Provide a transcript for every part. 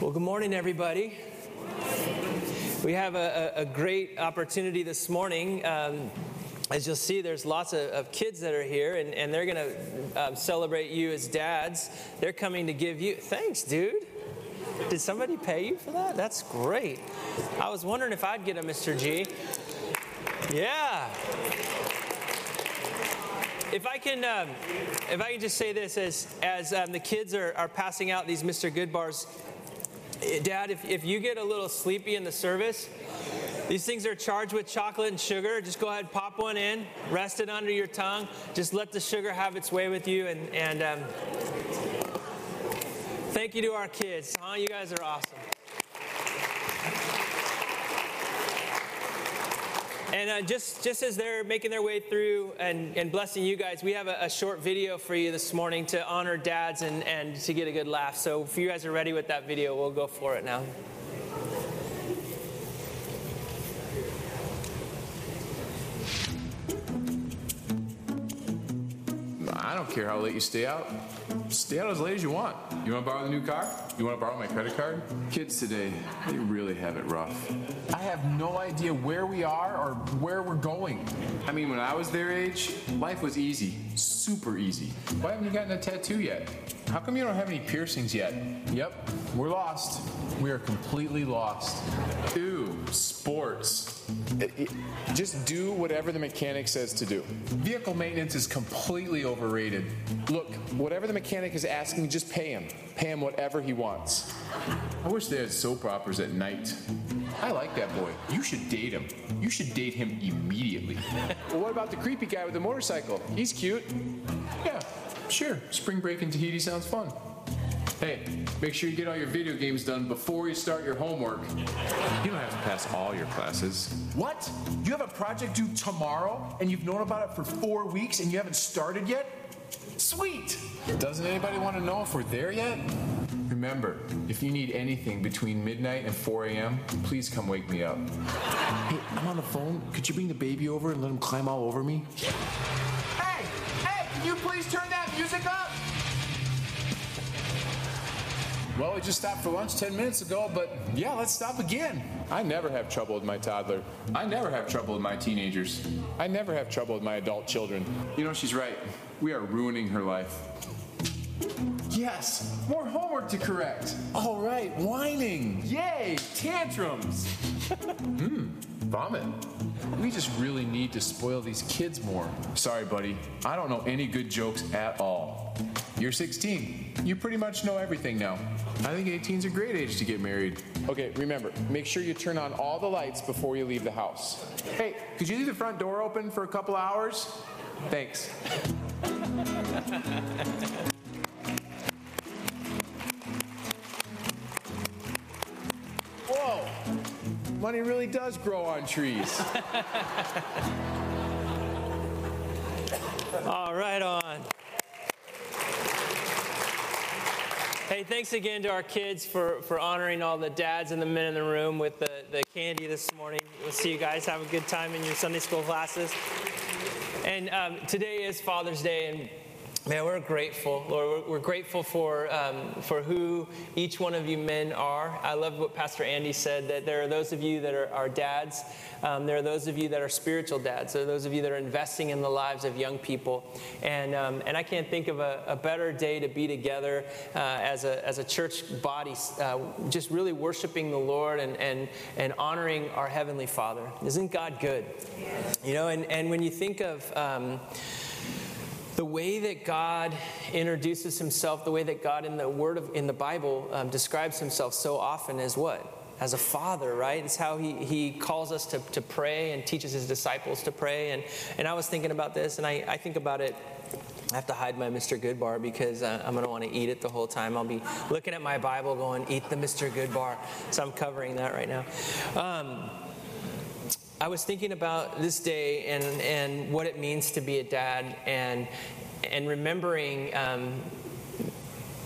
Well, good morning, everybody. We have a, a, great opportunity this morning. Um, as you'll see, there's lots of, of, kids that are here, and, and they're going to um, celebrate you as dads. They're coming to give you. Thanks, dude. Did somebody pay you for that? That's great. I was wondering if I'd get a Mr. G. Yeah. If I can, um, if I can just say this as as um, the kids are, are passing out these Mr. Goodbars, Dad, if, if you get a little sleepy in the service, these things are charged with chocolate and sugar. Just go ahead, pop one in, rest it under your tongue. Just let the sugar have its way with you. And, and um, thank you to our kids. Huh? You guys are awesome. And uh, just, just as they're making their way through and, and blessing you guys, we have a, a, short video for you this morning to honor dads and, and to get a good laugh. So if you guys are ready with that video, we'll go for it now. I don't care how late you stay out. Stay out as late as you want. You want to borrow the new car? You want to borrow my credit card? Kids today, they really have it rough. I have no idea where we are or where we're going. I mean, when I was their age, life was easy, super easy. Why haven't you gotten a tattoo yet? How come you don't have any piercings yet? Yep, we're lost. We are completely lost. Ooh, sports. It, it, just do whatever the mechanic says to do. Vehicle maintenance is completely overrated. Look, whatever the mechanic is asking, just pay him. Pay him whatever he wants. I wish they had soap operas at night. I like that boy. You should date him. You should date him immediately. well, what about the creepy guy with the motorcycle? He's cute. Yeah, Sure, spring break in Tahiti sounds fun. Hey, make sure you get all your video games done before you start your homework. You don't have to pass all your classes. What? You have a project due tomorrow and you've known about it for four weeks and you haven't started yet? Sweet! Doesn't anybody want to know if we're there yet? Remember, if you need anything between midnight and 4 a.m., please come wake me up. Hey, I'm on the phone. Could you bring the baby over and let him climb all over me? Hey! Hey! Can you please turn that music up? Well, we just stopped for lunch 10 minutes ago, but yeah, let's stop again. I never have trouble with my toddler. I never have trouble with my teenagers. I never have trouble with my adult children. You know, she's right. We are ruining her life. Yes, more homework to correct. All right, whining. Yay, tantrums. Hmm, vomit. We just really need to spoil these kids more. Sorry, buddy. I don't know any good jokes at all. You're 16. You pretty much know everything now. I think 18's a great age to get married. Okay, remember, make sure you turn on all the lights before you leave the house. Hey, could you leave the front door open for a couple hours? Thanks. Whoa! Money really does grow on trees. All right, on. Hey, thanks again to our kids for, for honoring all the dads and the men in the room with the, the candy this morning. We'll see you guys have a good time in your Sunday school classes. And um, today is Father's Day, and Man, we're grateful, Lord. We're, we're grateful for, um, for who each one of you men are. I love what Pastor Andy said that there are those of you that are, are dads, um, there are those of you that are spiritual dads, there are those of you that are investing in the lives of young people. And, um, and I can't think of a, a, better day to be together uh, as, a, as a church body, uh, just really worshiping the Lord and, and, and honoring our Heavenly Father. Isn't God good? You know, and, and when you think of, um, the way that God introduces himself, the way that God in the word of in the Bible um, describes himself so often as what? As a father, right? It's how he, he calls us to, to pray and teaches his disciples to pray. And, and I was thinking about this, and I, I think about it I have to hide my Mr. Goodbar because uh, I'm going to want to eat it the whole time. I'll be looking at my Bible going, eat the Mr. Goodbar. So I'm covering that right now. Um, I was thinking about this day and, and what it means to be a dad and, and remembering um,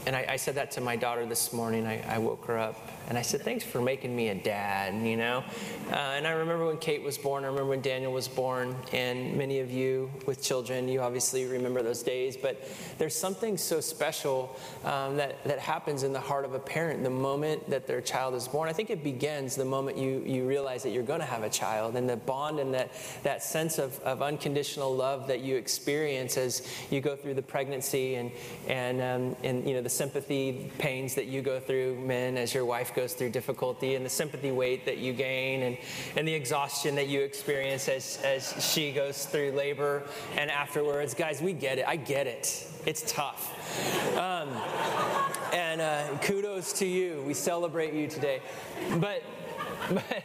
and I, I, said that to my daughter this morning. I, I woke her up and I said, Thanks for making me a dad, you know? Uh, and I remember when Kate was born, I remember when Daniel was born, and many of you with children, you obviously remember those days. But there's something so special um, that, that happens in the heart of a parent the moment that their child is born. I think it begins the moment you, you realize that you're going to have a child, and the bond and that, that sense of, of unconditional love that you experience as you go through the pregnancy and, and, um, and you know, the sympathy pains that you go through, men, as your wife goes through difficulty and the sympathy weight that you gain and, and the exhaustion that you experience as, as she goes through labor and afterwards. Guys, we get it. I get it. It's tough. Um, and uh, kudos to you. We celebrate you today. But, but,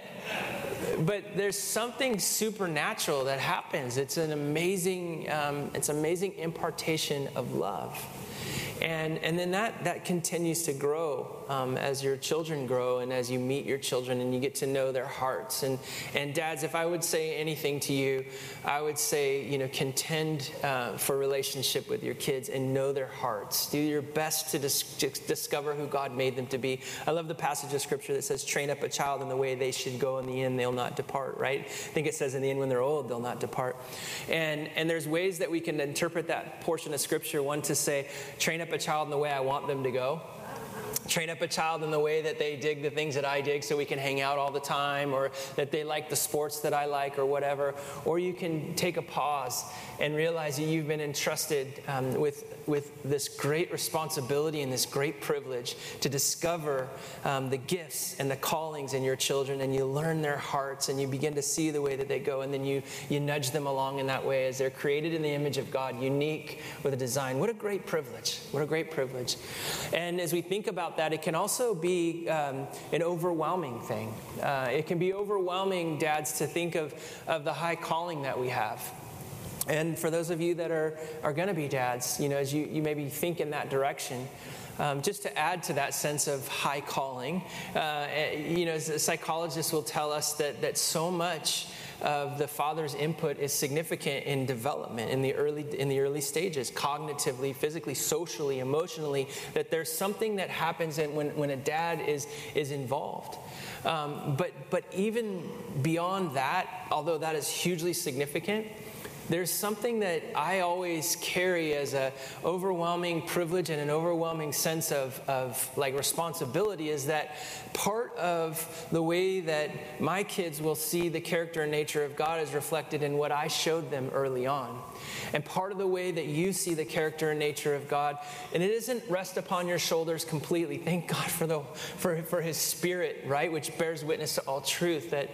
but there's something supernatural that happens. It's an amazing, um, it's amazing impartation of love. And, and then that, that continues to grow um, as your children grow and as you meet your children and you get to know their hearts. And, and dads, if I would say anything to you, I would say, you know, contend uh, for relationship with your kids and know their hearts. Do your best to dis- discover who God made them to be. I love the passage of scripture that says, train up a child in the way they should go. In the end, they'll not depart, right? I think it says in the end, when they're old, they'll not depart. And, and there's ways that we can interpret that portion of scripture. One to say, train up up a child in the way I want them to go. Train up a child in the way that they dig the things that I dig so we can hang out all the time, or that they like the sports that I like, or whatever. Or you can take a pause and realize that you've been entrusted um, with with this great responsibility and this great privilege to discover um, the gifts and the callings in your children, and you learn their hearts and you begin to see the way that they go, and then you, you nudge them along in that way as they're created in the image of God, unique with a design. What a great privilege! What a great privilege. And as we think about that, it can also be um, an overwhelming thing. Uh, it can be overwhelming, dads, to think of, of the high calling that we have. And for those of you that are, are going to be dads, you know, as you, you maybe think in that direction, um, just to add to that sense of high calling, uh, eh, you know, as psychologists will tell us that, that so much of the father's input is significant in development in the early in the early stages cognitively physically socially emotionally that there's something that happens when, when a dad is is involved. Um, but but even beyond that although that is hugely significant there's something that I always carry as an overwhelming privilege and an overwhelming sense of, of like responsibility is that part of the way that my kids will see the character and nature of God is reflected in what I showed them early on. And part of the way that you see the character and nature of God, and it isn't rest upon your shoulders completely. Thank God for the for, for his spirit, right, which bears witness to all truth that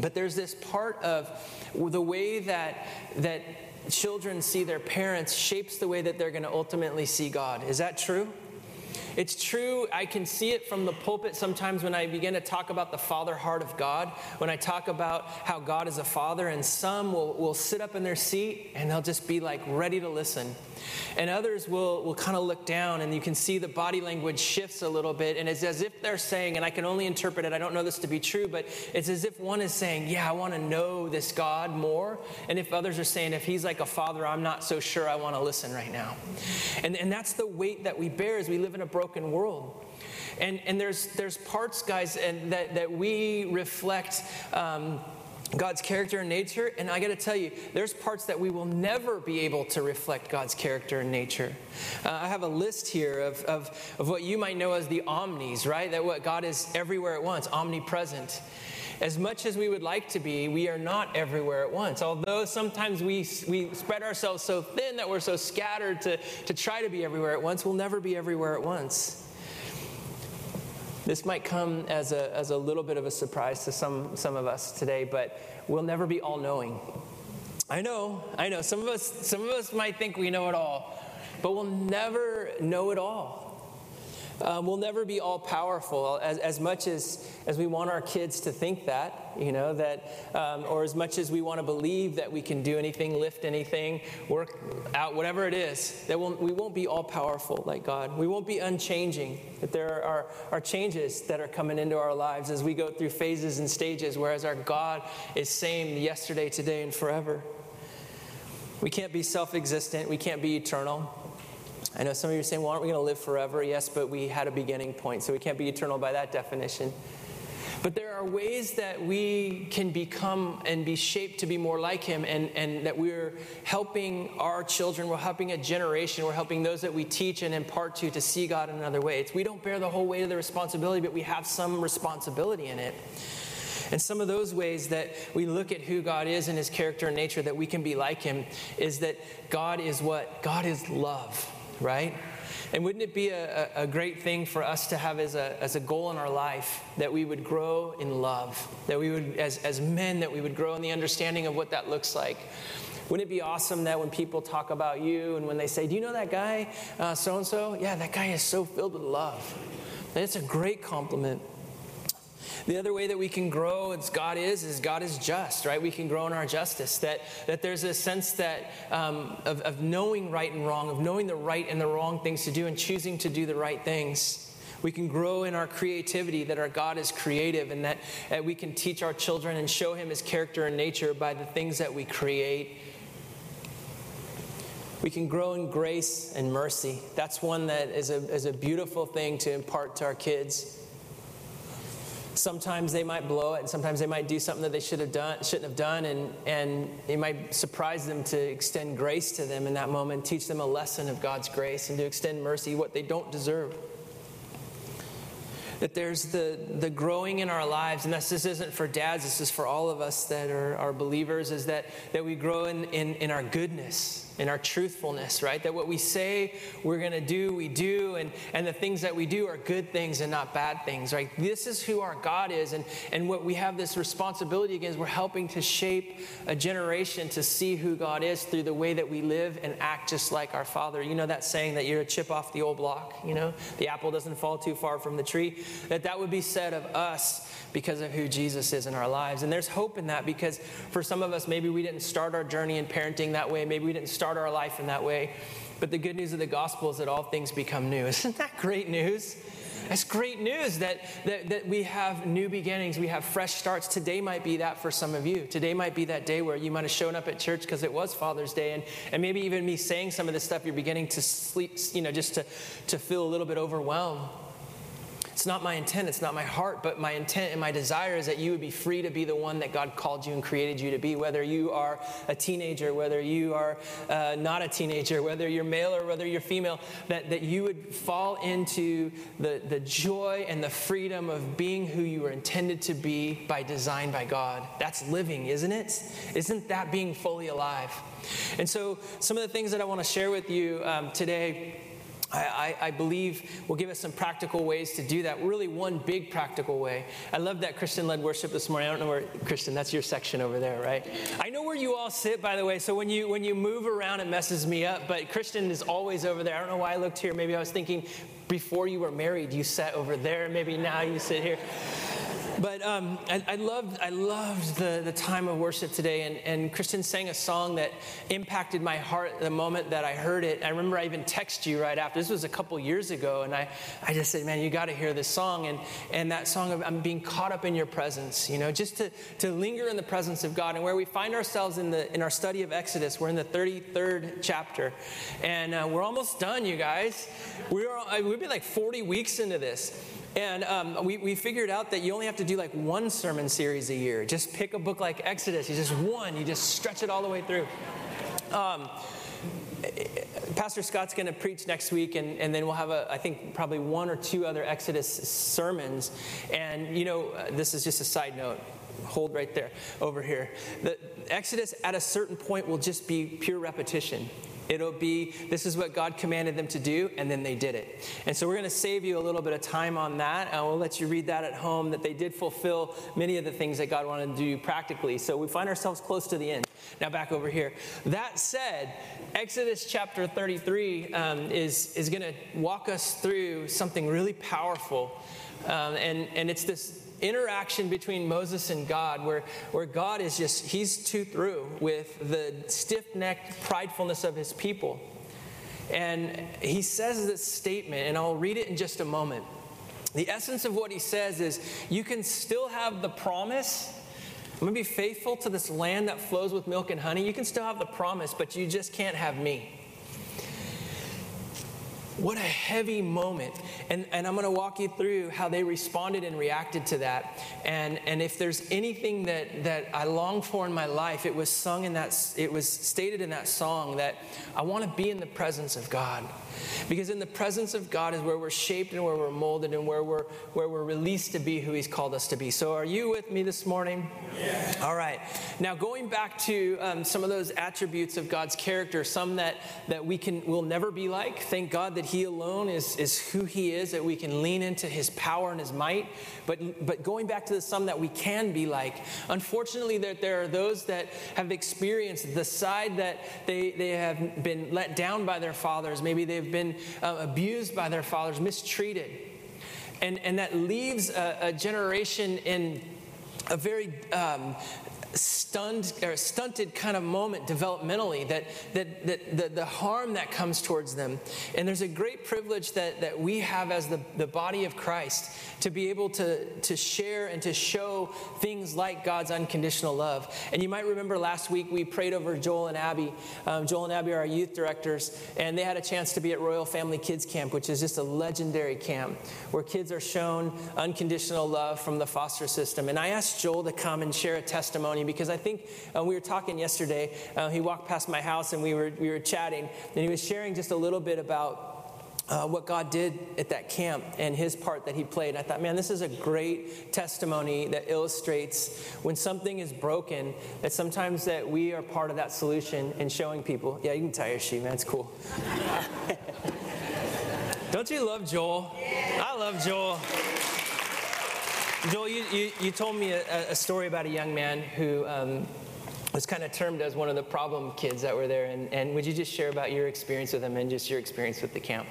but there's this part of the way that, that children see their parents shapes the way that they're going to ultimately see God. Is that true? It's true, I can see it from the pulpit sometimes when I begin to talk about the father heart of God, when I talk about how God is a father, and some will, will sit up in their seat and they'll just be like ready to listen. And others will, will kind of look down, and you can see the body language shifts a little bit, and it's as if they're saying, and I can only interpret it, I don't know this to be true, but it's as if one is saying, Yeah, I want to know this God more. And if others are saying, If he's like a father, I'm not so sure I want to listen right now. And, and that's the weight that we bear as we live in a broken world. And, and there's, there's parts, guys, and that, that we reflect. Um, God's character and nature. And I got to tell you, there's parts that we will never be able to reflect God's character and nature. Uh, I have a list here of, of, of what you might know as the omnis, right? That what God is everywhere at once, omnipresent. As much as we would like to be, we are not everywhere at once. Although sometimes we, we spread ourselves so thin that we're so scattered to, to try to be everywhere at once, we'll never be everywhere at once. This might come as a, as a little bit of a surprise to some, some of us today, but we'll never be all knowing. I know, I know. Some of us, some of us might think we know it all, but we'll never know it all. Um, we'll never be all powerful as, as much as, as we want our kids to think that, you know, that, um, or as much as we want to believe that we can do anything, lift anything, work out, whatever it is, that we'll, we won't be all powerful like God. We won't be unchanging. That there are, are changes that are coming into our lives as we go through phases and stages, whereas our God is same yesterday, today, and forever. We can't be self existent, we can't be eternal. I know some of you are saying, well, aren't we going to live forever? Yes, but we had a beginning point, so we can't be eternal by that definition. But there are ways that we can become and be shaped to be more like Him, and, and that we're helping our children, we're helping a generation, we're helping those that we teach and impart to to see God in another way. It's, we don't bear the whole weight of the responsibility, but we have some responsibility in it. And some of those ways that we look at who God is and His character and nature, that we can be like Him, is that God is what? God is love, right? And wouldn't it be a, a, great thing for us to have as a, as a goal in our life that we would grow in love, that we would, as, as men, that we would grow in the understanding of what that looks like? Wouldn't it be awesome that when people talk about you and when they say, Do you know that guy, so and so? Yeah, that guy is so filled with love. And it's a great compliment. The other way that we can grow as God is, is God is just, right? We can grow in our justice. That, that there's a sense that um, of, of knowing right and wrong, of knowing the right and the wrong things to do and choosing to do the right things. We can grow in our creativity, that our God is creative, and that, that we can teach our children and show Him His character and nature by the things that we create. We can grow in grace and mercy. That's one that is a, is a beautiful thing to impart to our kids. Sometimes they might blow it, and sometimes they might do something that they should have done, shouldn't have done, and, and it might surprise them to extend grace to them in that moment, teach them a lesson of God's grace, and to extend mercy what they don't deserve. That there's the, the growing in our lives, and this, this isn't for dads, this is for all of us that are, are believers, is that, that we grow in, in, in our goodness in our truthfulness, right? That what we say we're going to do, we do, and, and the things that we do are good things and not bad things, right? This is who our God is, and, and what we have this responsibility against, we're helping to shape a generation to see who God is through the way that we live and act just like our Father. You know that saying that you're a chip off the old block, you know? The apple doesn't fall too far from the tree. That that would be said of us because of who Jesus is in our lives. And there's hope in that because for some of us, maybe we didn't start our journey in parenting that way. Maybe we didn't start our life in that way. But the good news of the gospel is that all things become new. Isn't that great news? It's great news that, that, that we have new beginnings, we have fresh starts. Today might be that for some of you. Today might be that day where you might have shown up at church because it was Father's Day, and, and maybe even me saying some of this stuff, you're beginning to sleep, you know, just to, to feel a little bit overwhelmed. It's not my intent, it's not my heart, but my intent and my desire is that you would be free to be the one that God called you and created you to be. Whether you are a teenager, whether you are uh, not a teenager, whether you're male or whether you're female, that, that you would fall into the, the joy and the freedom of being who you were intended to be by design by God. That's living, isn't it? Isn't that being fully alive? And so, some of the things that I want to share with you um, today I, I, believe will give us some practical ways to do that. Really, one big practical way. I love that Christian led worship this morning. I don't know where, Christian, that's your section over there, right? I know where you all sit, by the way, so when you, when you move around, it messes me up, but Christian is always over there. I don't know why I looked here. Maybe I was thinking before you were married, you sat over there. Maybe now you sit here. But um, I, I, loved, I loved the, the time of worship today, and, and Kristen sang a song that impacted my heart the moment that I heard it. I remember I even texted you right after. This was a couple years ago, and I, I just said, man, you got to hear this song. And, and that song of I'm being caught up in your presence, you know, just to, to linger in the presence of God. And where we find ourselves in, the, in our study of Exodus, we're in the 33rd chapter, and uh, we're almost done, you guys. We're, we've been like 40 weeks into this. And um, we, we figured out that you only have to do like one sermon series a year. Just pick a book like Exodus, you just one, you just stretch it all the way through. Um, Pastor Scott's going to preach next week, and, and then we'll have, a, I think, probably one or two other Exodus sermons. And, you know, this is just a side note. Hold right there, over here. The Exodus at a certain point will just be pure repetition. It'll be, this is what God commanded them to do, and then they did it. And so we're going to save you a little bit of time on that. And we'll let you read that at home, that they did fulfill many of the things that God wanted to do practically. So we find ourselves close to the end. Now back over here. That said, Exodus chapter 33 um, is, is going to walk us through something really powerful. Um, and, and it's this interaction between Moses and God where, where God is just, he's too through with the stiff necked pridefulness of his people. And he says this statement, and I'll read it in just a moment. The essence of what he says is you can still have the promise. I'm going to be faithful to this land that flows with milk and honey. You can still have the promise, but you just can't have me. What a heavy moment. And, and I'm going to walk you through how they responded and reacted to that. And, and if there's anything that, that I long for in my life, it was sung in that, it was stated in that song that I want to be in the presence of God. Because in the presence of God is where we're shaped and where we're molded and where we're, where we're released to be who He's called us to be. So, are you with me this morning? Yeah. All right. Now, going back to um, some of those attributes of God's character, some that, that we can will never be like. Thank God that He alone is, is who He is, that we can lean into His power and His might. But, but going back to the some that we can be like, unfortunately, that there are those that have experienced the side that they, they have been let down by their fathers. Maybe they've been uh, abused by their fathers, mistreated. And, and that leaves a, a generation in a very um, stunned or stunted kind of moment developmentally that, that, that the, the harm that comes towards them. And there's a great privilege that, that we have as the, the body of christ to be able to, to share and to show things like god's unconditional love. And you might remember last week we prayed over joel and abby. Um, joel and abby are our youth directors and they had a chance to be at royal family kids camp which is just a legendary camp where kids are shown unconditional love from the foster system. And i asked joel to come and share a testimony because I think uh, we were talking yesterday. Uh, he walked past my house and we were, we were chatting, and he was sharing just a little bit about. Uh, what God did at that camp and his part that he played. And I thought, man, this is a great testimony that illustrates when something is broken, that sometimes that we are part of that solution and showing people. Yeah, you can tie your shoe, man. It's cool. Don't you love Joel? I love Joel. Joel, you, you, you told me a, a, story about a young man who um, was kind of termed as one of the problem kids that were there. And, and would you just share about your experience with him and just your experience with the camp?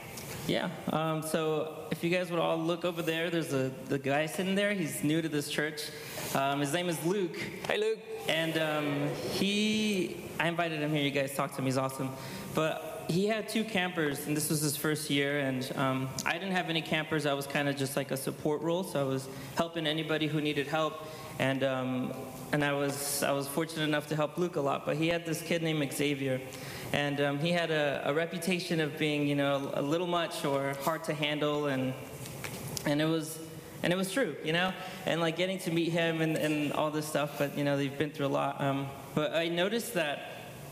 Yeah. Um, so if you guys would all look over there, there's a, the guy sitting there. He's new to this church. Um, his name is Luke. Hey, Luke. And um, he, I invited him here. You guys talked to him. He's awesome. But he had two campers, and this was his first year. And um, I didn't have any campers. I was kind of just like a support role, so I was helping anybody who needed help. And um, and I was I was fortunate enough to help Luke a lot. But he had this kid named Xavier, and um, he had a, a reputation of being you know a little much or hard to handle, and and it was and it was true, you know, and like getting to meet him and, and all this stuff. But you know, they've been through a lot. Um, but I noticed that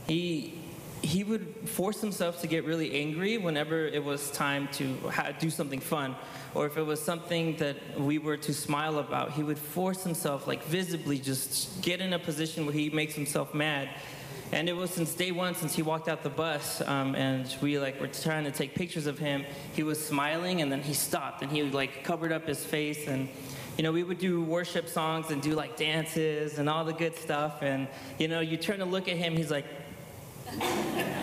he he would force himself to get really angry whenever it was time to ha- do something fun. Or if it was something that we were to smile about he would force himself like visibly just get in a position where he makes himself mad. And it was since day one since he walked out the bus um, and we like were trying to take pictures of him he was smiling and then he stopped and he like covered up his face. And you know, we would do worship songs and do like dances and all the good stuff. And, you know, you turn to look at him, he's like,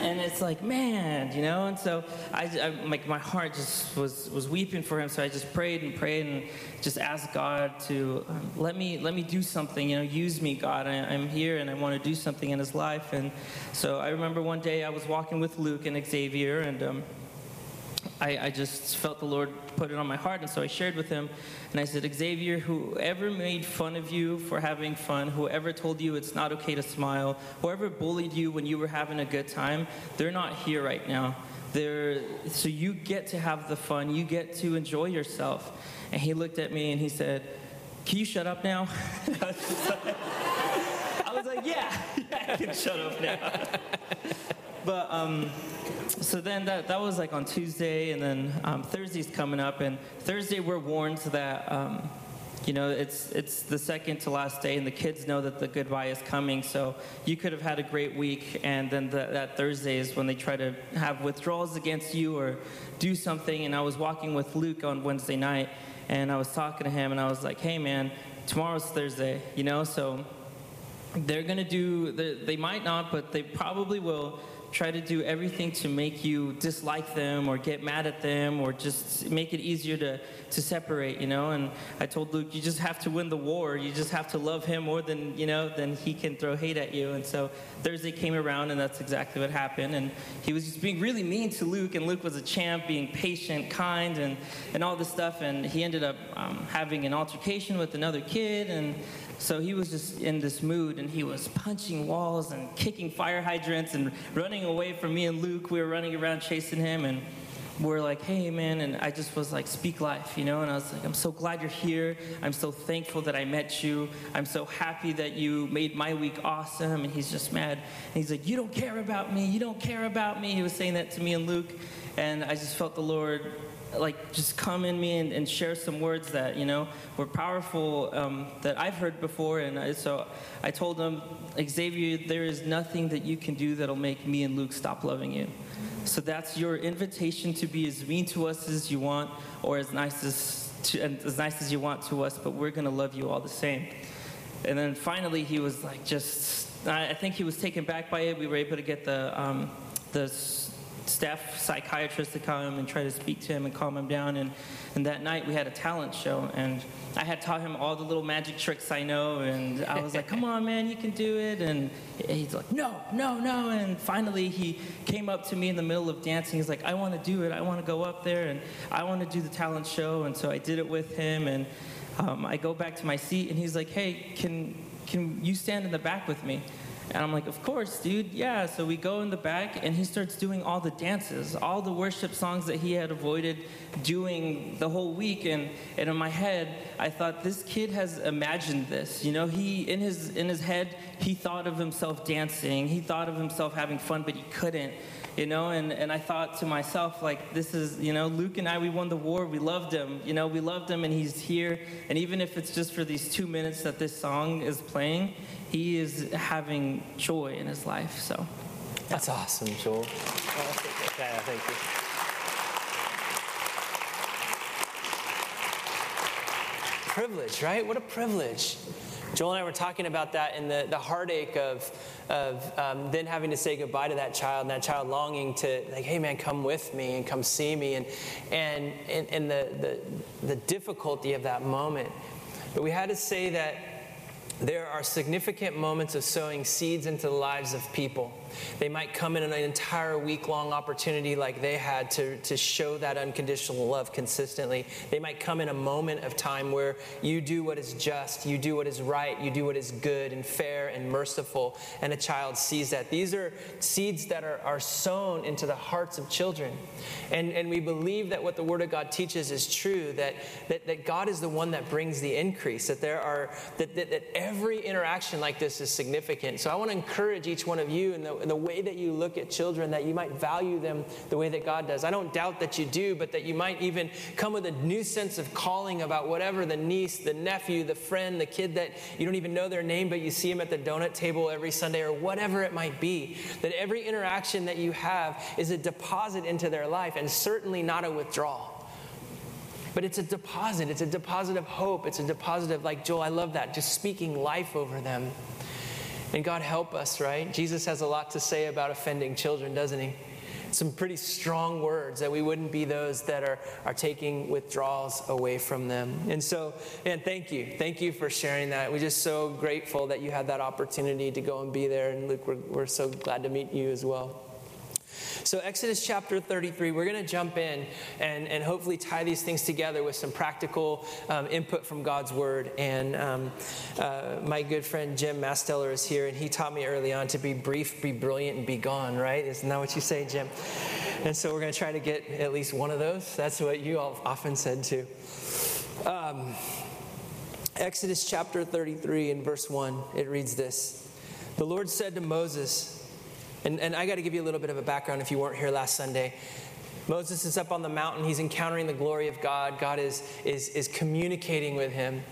and it's like, man, you know. And so I, I, like my heart just was was weeping for him. So I just prayed and prayed and just asked God to um, let me let me do something. You know, use me, God. I, am here and I want to do something in his life. And so I remember one day I was walking with Luke and Xavier, and um, I, I just felt the Lord put it on my heart. And so I shared with him, and I said, Xavier, whoever made fun of you for having fun, whoever told you it's not okay to smile, whoever bullied you when you were having a good time, they're not here right now. They're, so you get to have the fun, you get to enjoy yourself. And he looked at me and he said, Can you shut up now? I, was like, I was like, Yeah, yeah, I can shut up now. but um, so then that, that was like on Tuesday, and then um, Thursday's coming up, and Thursday we're warned that, um, you know, it's, it's the second to last day, and the kids know that the goodbye is coming, so you could have had a great week, and then the, that Thursday is when they try to have withdrawals against you or do something, and I was walking with Luke on Wednesday night, and I was talking to him, and I was like, hey man, tomorrow's Thursday, you know, so they're to do, they might not, but they probably will try to do everything to make you dislike them or get mad at them or just make it easier to, to separate, you know? And I told Luke, you just have to win the war. You just have to love him more than, you know, than he can throw hate at you. And so Thursday came around and that's exactly what happened. And he was just being really mean to Luke and Luke was a champ, being patient, kind, and, and all this stuff. And he ended up um, having an altercation with another kid and so he was just in this mood and he was punching walls and kicking fire hydrants and running away from me and Luke. We were running around chasing him. And we're like, hey, man, and I just was like, speak life, you know? And I was like, I'm so glad you're here. I'm so thankful that I met you. I'm so happy that you made my week awesome. And he's just mad. And he's like, you don't care about me. You don't care about me. He was saying that to me and Luke. And I just felt the Lord like just come in me and, and, share some words that you know were powerful um, that I've heard before, and I, so I told him, Xavier, there is nothing that you can do that'll make me and Luke stop loving you. So that's your invitation to be as mean to us as you want, or as nice as to, as nice as you want to us. But we're gonna love you all the same. And then finally, he was like, just I think he was taken back by it. We were able to get the um, the staff psychiatrist to come and try to speak to him and calm him down. And, and that night we had a talent show, and I had taught him all the little magic tricks I know, and I was like, "Come on, man, you can do it." And he's like, "No, no, no!" And finally, he came up to me in the middle of dancing. He's like, "I want to do it. I want to go up there, and I want to do the talent show." And so I did it with him, and um, I go back to my seat, and he's like, "Hey, can can you stand in the back with me?" And I'm like, of course, dude, yeah. So we go in the back, and he starts doing all the dances, all the worship songs that he had avoided doing the whole week. And, and in my head, I thought, this kid has imagined this. You know, he, in his, in his head, he thought of himself dancing, he thought of himself having fun, but he couldn't. You know, and, and I thought to myself, like, this is, you know, Luke and I, we won the war. We loved him. You know, we loved him, and he's here. And even if it's just for these two minutes that this song is playing, he is having joy in his life. So that's awesome, Joel. Yeah, thank you. Privilege, right? What a privilege. Joel and I were talking about that and the, the heartache of, of um, then having to say goodbye to that child and that child longing to, like, hey man, come with me and come see me, and, and, and, and the, the, the difficulty of that moment. But we had to say that there are significant moments of sowing seeds into the lives of people. They might come in an entire week long opportunity like they had to, to show that unconditional love consistently. They might come in a moment of time where you do what is just, you do what is right, you do what is good and fair and merciful, and a child sees that. These are seeds that are, are sown into the hearts of children. And, and we believe that what the Word of God teaches is true, that, that, that God is the one that brings the increase, that there are, that, that, that every interaction like this is significant. So I want to encourage each one of you in the, the way that you look at children, that you might value them the way that God does. I don't doubt that you do, but that you might even come with a new sense of calling about whatever the niece, the nephew, the friend, the kid that you don't even know their name, but you see them at the donut table every Sunday or whatever it might be. That every interaction that you have is a deposit into their life and certainly not a withdrawal. But it's a deposit. It's a deposit of hope. It's a deposit of, like Joel, I love that, just speaking life over them. And God help us, right? Jesus has a lot to say about offending children, doesn't he? Some pretty strong words that we wouldn't be those that are, are taking withdrawals away from them. And so, man, thank you. Thank you for sharing that. We're just so grateful that you had that opportunity to go and be there. And Luke, we're, we're so glad to meet you as well. So, Exodus chapter 33, we're going to jump in and, and hopefully tie these things together with some practical um, input from God's word. And um, uh, my good friend Jim Masteller is here, and he taught me early on to be brief, be brilliant, and be gone, right? Isn't that what you say, Jim? And so, we're going to try to get at least one of those. That's what you all often said too. Um, Exodus chapter 33 and verse 1, it reads this The Lord said to Moses, and, and I got to give you a little bit of a background if you weren't here last Sunday. Moses is up on the mountain. He's encountering the glory of God. God is, is, is communicating with him.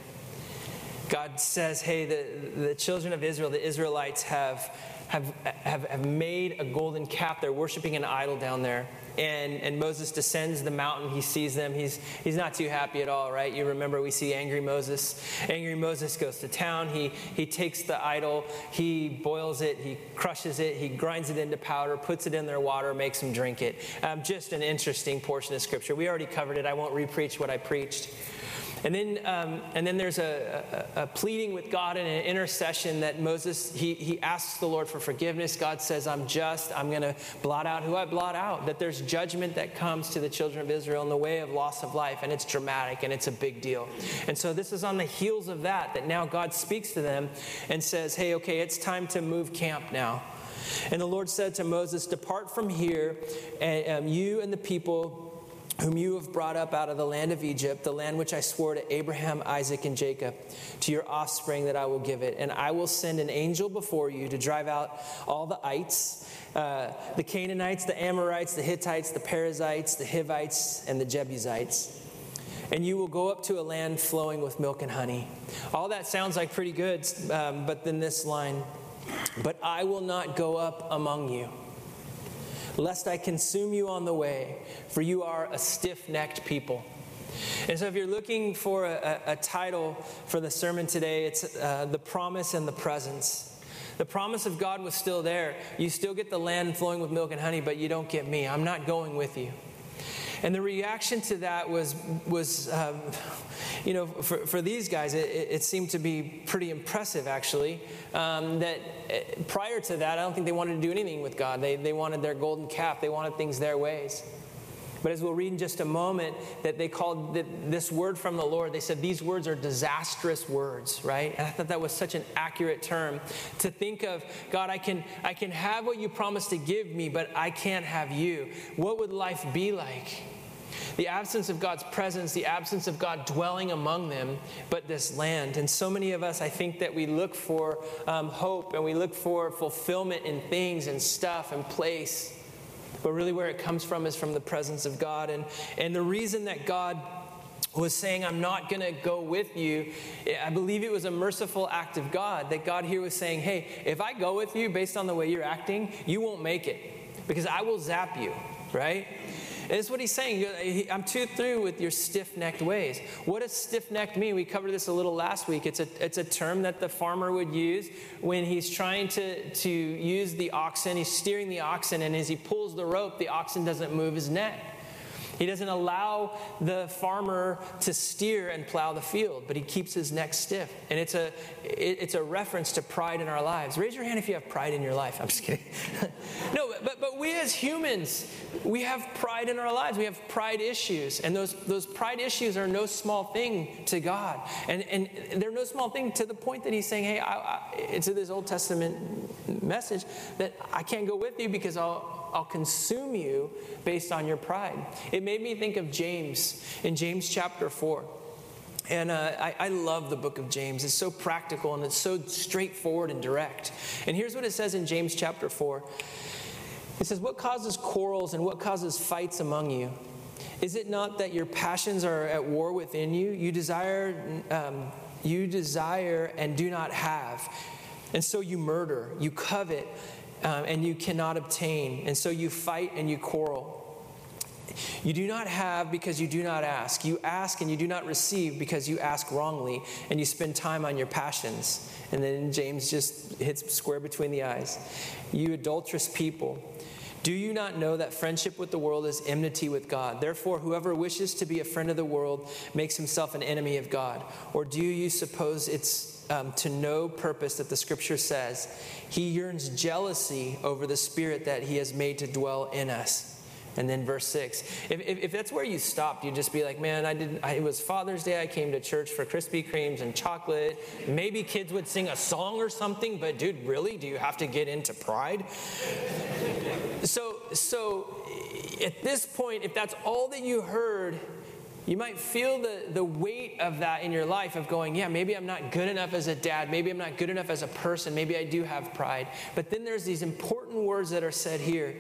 God says, Hey, the, the children of Israel, the Israelites, have, have, have, have made a golden calf. They're worshiping an idol down there and, and Moses descends the mountain. He sees them. He's, he's not too happy at all, right? You remember we see angry Moses. Angry Moses goes to town. He, he takes the idol, he boils it, he crushes it, he grinds it into powder, puts it in their water, makes them drink it. Um, just an interesting portion of scripture. We already covered it. I won't repreach what I preached. And then, um, and then there's a, a, a, pleading with God and an intercession that Moses, he, he asks the Lord for forgiveness. God says, I'm just, I'm going to blot out who I blot out. That there's judgment that comes to the children of Israel in the way of loss of life, and it's dramatic and it's a big deal. And so this is on the heels of that, that now God speaks to them and says, hey, okay, it's time to move camp now. And the Lord said to Moses, Depart from here, and um, you and the people whom you have brought up out of the land of Egypt, the land which I swore to Abraham, Isaac, and Jacob, to your offspring that I will give it. And I will send an angel before you to drive out all the ites, uh, the Canaanites, the Amorites, the Hittites, the Perizzites, the Hivites, and the Jebusites. And you will go up to a land flowing with milk and honey. All that sounds like pretty good, um, but then this line, but I will not go up among you lest I consume you on the way, for you are a stiff necked people. And so, if you're looking for a, a, title for the sermon today, it's uh, The Promise and the Presence. The promise of God was still there. You still get the land flowing with milk and honey, but you don't get me. I'm not going with you. And the reaction to that was, was um, you know, for, for these guys, it, it, seemed to be pretty impressive, actually. Um, that uh, prior to that, I don't think they wanted to do anything with God. They, they wanted their golden calf, they wanted things their ways. But as we'll read in just a moment, that they called this word from the Lord, they said these words are disastrous words, right? And I thought that was such an accurate term to think of God, I can, I can have what you promised to give me, but I can't have you. What would life be like? The absence of God's presence, the absence of God dwelling among them, but this land. And so many of us, I think that we look for um, hope and we look for fulfillment in things and stuff and place. But really, where it comes from is from the presence of God. And, and the reason that God was saying, I'm not going to go with you. I believe it was a merciful act of God that God here was saying, Hey, if I go with you based on the way you're acting, you won't make it because I will zap you, right? And it's what he's saying. I'm too through with your stiff necked ways. What does stiff necked mean? We covered this a little last week. It's a, it's a term that the farmer would use when he's trying to, to use the oxen. He's steering the oxen, and as he pulls the rope, the oxen doesn't move his neck. He doesn't allow the farmer to steer and plow the field, but he keeps his neck stiff. And it's a, it, it's a reference to pride in our lives. Raise your hand if you have pride in your life. I'm just kidding. no, but, but we as humans, we have pride in our lives. We have pride issues. And those, those pride issues are no small thing to God. And, and they're no small thing to the point that he's saying, hey, I, I, it's this Old Testament message that I can't go with you because I'll, I'll consume you based on your pride. It made me think of James in James chapter 4. And uh, I, I, love the book of James. It's so practical and it's so straightforward and direct. And here's what it says in James chapter 4 it says, What causes quarrels and what causes fights among you? Is it not that your passions are at war within you? You desire, um, you desire and do not have. And so you murder, you covet, um, and you cannot obtain. And so you fight and you quarrel. You do not have because you do not ask. You ask and you do not receive because you ask wrongly and you spend time on your passions. And then James just hits square between the eyes. You adulterous people. Do you not know that friendship with the world is enmity with God? Therefore, whoever wishes to be a friend of the world makes himself an enemy of God. Or do you suppose it's um, to no purpose that the scripture says he yearns jealousy over the spirit that he has made to dwell in us. And then verse 6. If, if, if, that's where you stopped, you'd just be like, man, I didn't, I, it was Father's Day. I came to church for Krispy Kremes and chocolate. Maybe kids would sing a song or something, but dude, really? Do you have to get into pride? So, so at this point, if that's all that you heard, you might feel the, the weight of that in your life of going, yeah, maybe I'm not good enough as a dad. Maybe I'm not good enough as a person. Maybe I do have pride. But then there's these important words that are said here.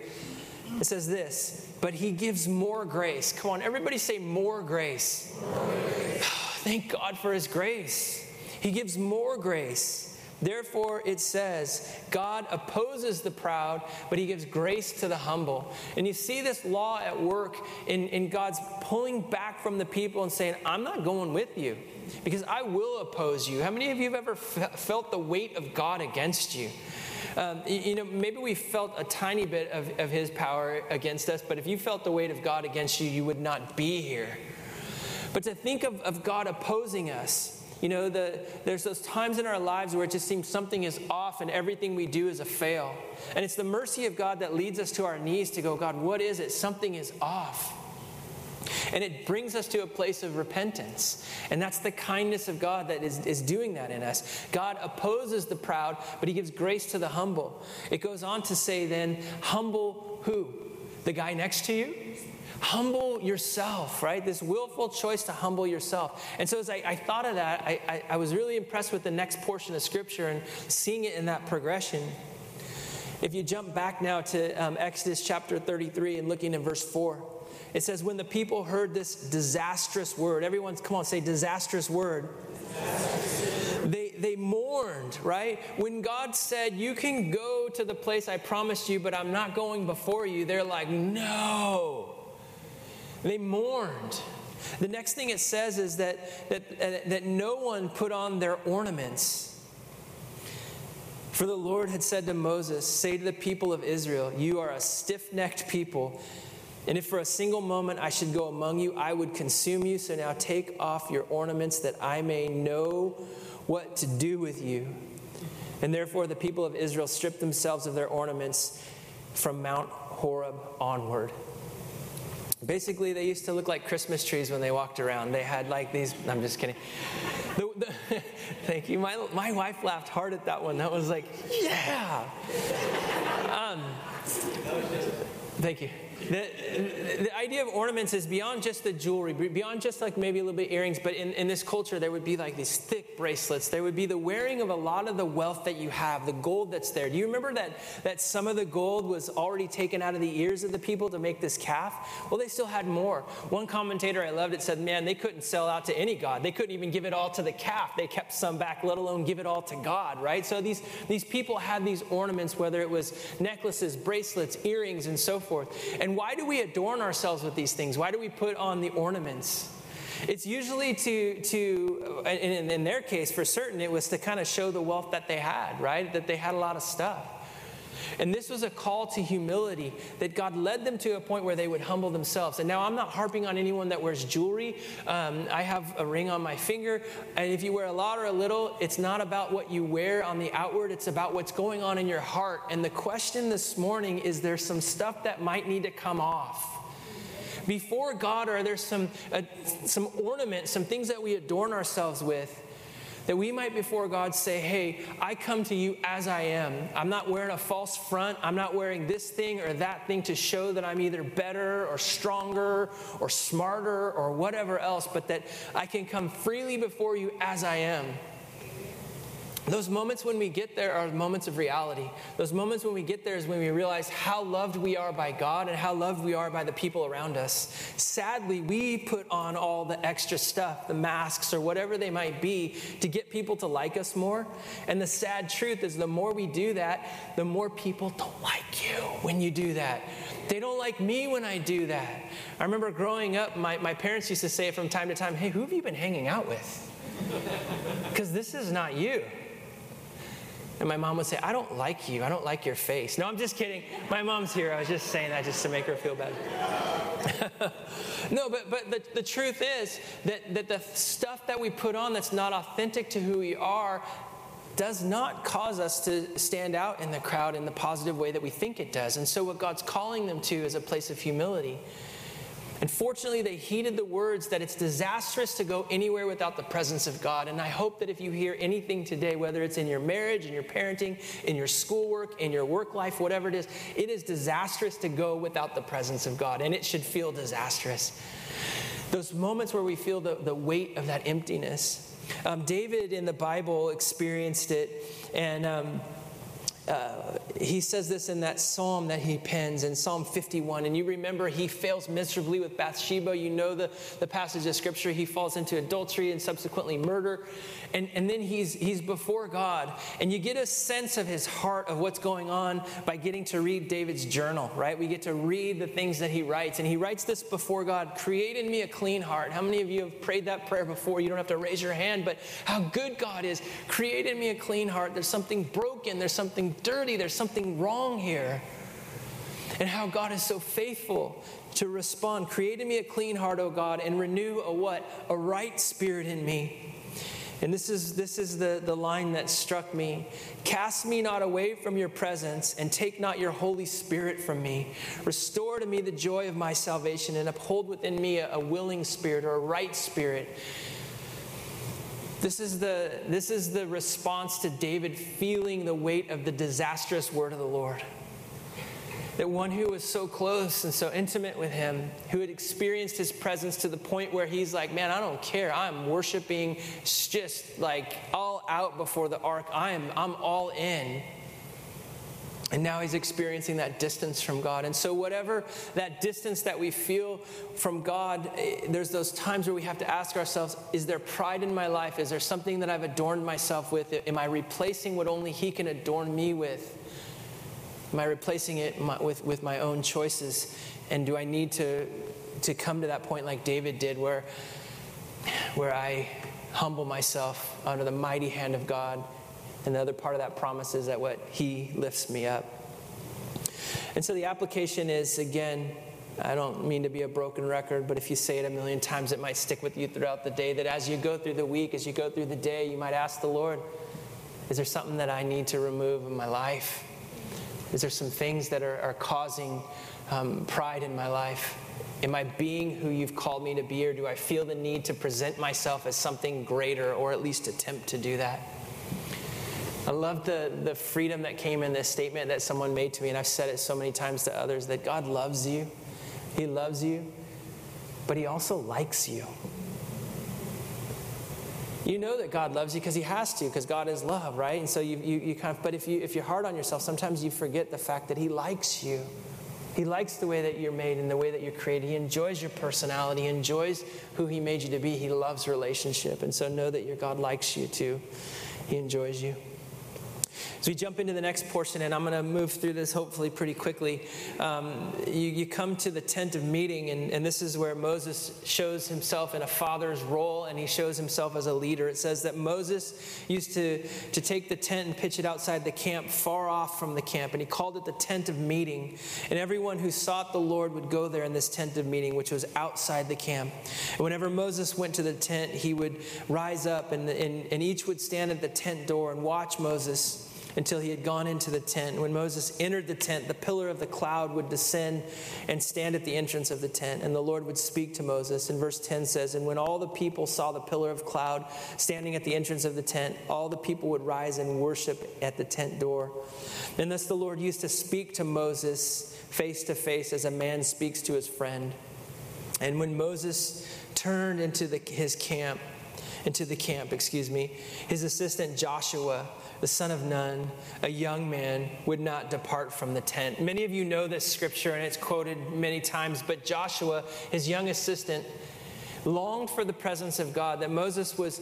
It says this, but he gives more grace. Come on, everybody say more grace. More grace. Thank God for his grace. He gives more grace. Therefore, it says, God opposes the proud, but he gives grace to the humble. And you see this law at work in, in God's pulling back from the people and saying, I'm not going with you because I will oppose you. How many of you have ever f- felt the weight of God against you? Um, you know, maybe we felt a tiny bit of, of his power against us, but if you felt the weight of God against you, you would not be here. But to think of, of God opposing us, you know, the, there's those times in our lives where it just seems something is off and everything we do is a fail. And it's the mercy of God that leads us to our knees to go, God, what is it? Something is off. And it brings us to a place of repentance. And that's the kindness of God that is, is doing that in us. God opposes the proud, but He gives grace to the humble. It goes on to say, then, humble who? The guy next to you? Humble yourself, right? This willful choice to humble yourself. And so as I, I thought of that, I, I, I was really impressed with the next portion of Scripture and seeing it in that progression. If you jump back now to um, Exodus chapter 33 and looking in verse 4, it says, When the people heard this disastrous word, everyone's, come on, say disastrous word. They, they mourned, right? When God said, You can go to the place I promised you, but I'm not going before you, they're like, No. They mourned. The next thing it says is that, that, that no one put on their ornaments. For the Lord had said to Moses, Say to the people of Israel, You are a stiff necked people. And if for a single moment I should go among you, I would consume you. So now take off your ornaments that I may know what to do with you. And therefore the people of Israel stripped themselves of their ornaments from Mount Horeb onward. Basically, they used to look like Christmas trees when they walked around. They had like these, I'm just kidding. The, the, thank you. My, my wife laughed hard at that one. That was like, yeah. Um, thank you. The, the idea of ornaments is beyond just the jewelry, beyond just like maybe a little bit earrings, but in, in this culture, there would be like these thick bracelets. There would be the wearing of a lot of the wealth that you have, the gold that's there. Do you remember that, that some of the gold was already taken out of the ears of the people to make this calf? Well, they still had more. One commentator I loved it said, man, they couldn't sell out to any God. They couldn't even give it all to the calf. They kept some back, let alone give it all to God, right? So these, these people had these ornaments, whether it was necklaces, bracelets, earrings, and so forth. And why do we adorn ourselves with these things? Why do we put on the ornaments? It's usually to, to in, in their case, for certain, it was to kind of show the wealth that they had, right? That they had a lot of stuff. And this was a call to humility that God led them to a point where they would humble themselves. And now I'm not harping on anyone that wears jewelry. Um, I have a ring on my finger. And if you wear a lot or a little, it's not about what you wear on the outward, it's about what's going on in your heart. And the question this morning is there some stuff that might need to come off? Before God, are there some, uh, some ornaments, some things that we adorn ourselves with that we might before God say, Hey, I come to you as I am. I'm not wearing a false front. I'm not wearing this thing or that thing to show that I'm either better or stronger or smarter or whatever else, but that I can come freely before you as I am. Those moments when we get there are moments of reality. Those moments when we get there is when we realize how loved we are by God and how loved we are by the people around us. Sadly, we put on all the extra stuff, the masks or whatever they might be, to get people to like us more. And the sad truth is, the more we do that, the more people don't like you when you do that. They don't like me when I do that. I remember growing up, my, my parents used to say from time to time, Hey, who have you been hanging out with? Because this is not you. And my mom would say, I don't like you. I don't like your face. No, I'm just kidding. My mom's here. I was just saying that just to make her feel better. no, but, but the, the truth is that, that the stuff that we put on that's not authentic to who we are does not cause us to stand out in the crowd in the positive way that we think it does. And so, what God's calling them to is a place of humility. And fortunately, they heeded the words that it's disastrous to go anywhere without the presence of God. And I hope that if you hear anything today, whether it's in your marriage, in your parenting, in your schoolwork, in your work life, whatever it is, it is disastrous to go without the presence of God. And it should feel disastrous. Those moments where we feel the, the weight of that emptiness. Um, David in the Bible experienced it. And. Um, uh, he says this in that psalm that he pens in Psalm 51. And you remember he fails miserably with Bathsheba. You know the, the passage of scripture. He falls into adultery and subsequently murder. And, and then he's, he's before God. And you get a sense of his heart of what's going on by getting to read David's journal, right? We get to read the things that he writes. And he writes this before God Create in me a clean heart. How many of you have prayed that prayer before? You don't have to raise your hand, but how good God is. Create in me a clean heart. There's something broken, there's something dirty, there's something wrong here. And how God is so faithful to respond. Create in me a clean heart, O God, and renew a what? A right spirit in me. And this is, this is the, the line that struck me. Cast me not away from your presence, and take not your Holy Spirit from me. Restore to me the joy of my salvation, and uphold within me a, a willing spirit or a right spirit. This is, the, this is the response to David feeling the weight of the disastrous word of the Lord. that one who was so close and so intimate with him, who had experienced his presence to the point where he's like, Man, I don't care. I'm worshiping just like all out before the ark. I am, I'm all in. And now he's experiencing that distance from God. And so, whatever that distance that we feel from God, eh, there's those times where we have to ask ourselves Is there pride in my life? Is there something that I've adorned myself with? Am I replacing what only he can adorn me with? Am I replacing it with, with my own choices? And do I need to, to come to that point like David did, where, where I humble myself under the mighty hand of God? And the other part of that promise is that what He lifts me up. And so the application is again, I don't mean to be a broken record, but if you say it a million times, it might stick with you throughout the day. That as you go through the week, as you go through the day, you might ask the Lord, Is there something that I need to remove in my life? Is there some things that are, are causing um, pride in my life? Am I being who you've called me to be, or do I feel the need to present myself as something greater, or at least attempt to do that? I love the, the freedom that came in this statement that someone made to me, and I've said it so many times to others that God loves you. He loves you, but He also likes you. You know that God loves you because He has to, because God is love, right? And so you, you, you kind of, but if, you, if you're hard on yourself, sometimes you forget the fact that He likes you. He likes the way that you're made and the way that you're created. He enjoys your personality, he enjoys who He made you to be. He loves relationship. And so know that your God likes you too. He enjoys you. As we jump into the next portion, and I'm going to move through this hopefully pretty quickly, um, you, you, come to the tent of meeting, and, and this is where Moses shows himself in a father's role and he shows himself as a leader. It says that Moses used to, to take the tent and pitch it outside the camp, far off from the camp, and he called it the tent of meeting. And everyone who sought the Lord would go there in this tent of meeting, which was outside the camp. And whenever Moses went to the tent, he would rise up, and, and, and each would stand at the tent door and watch Moses until he had gone into the tent. When Moses entered the tent, the pillar of the cloud would descend and stand at the entrance of the tent, and the Lord would speak to Moses. And verse 10 says, And when all the people saw the pillar of cloud standing at the entrance of the tent, all the people would rise and worship at the tent door. And thus the Lord used to speak to Moses face to face as a man speaks to his friend. And when Moses turned into the, his camp, into the camp, excuse me, his assistant Joshua the son of Nun, a young man, would not depart from the tent. Many of you know this scripture and it's quoted many times, but Joshua, his young assistant, longed for the presence of God, that Moses was,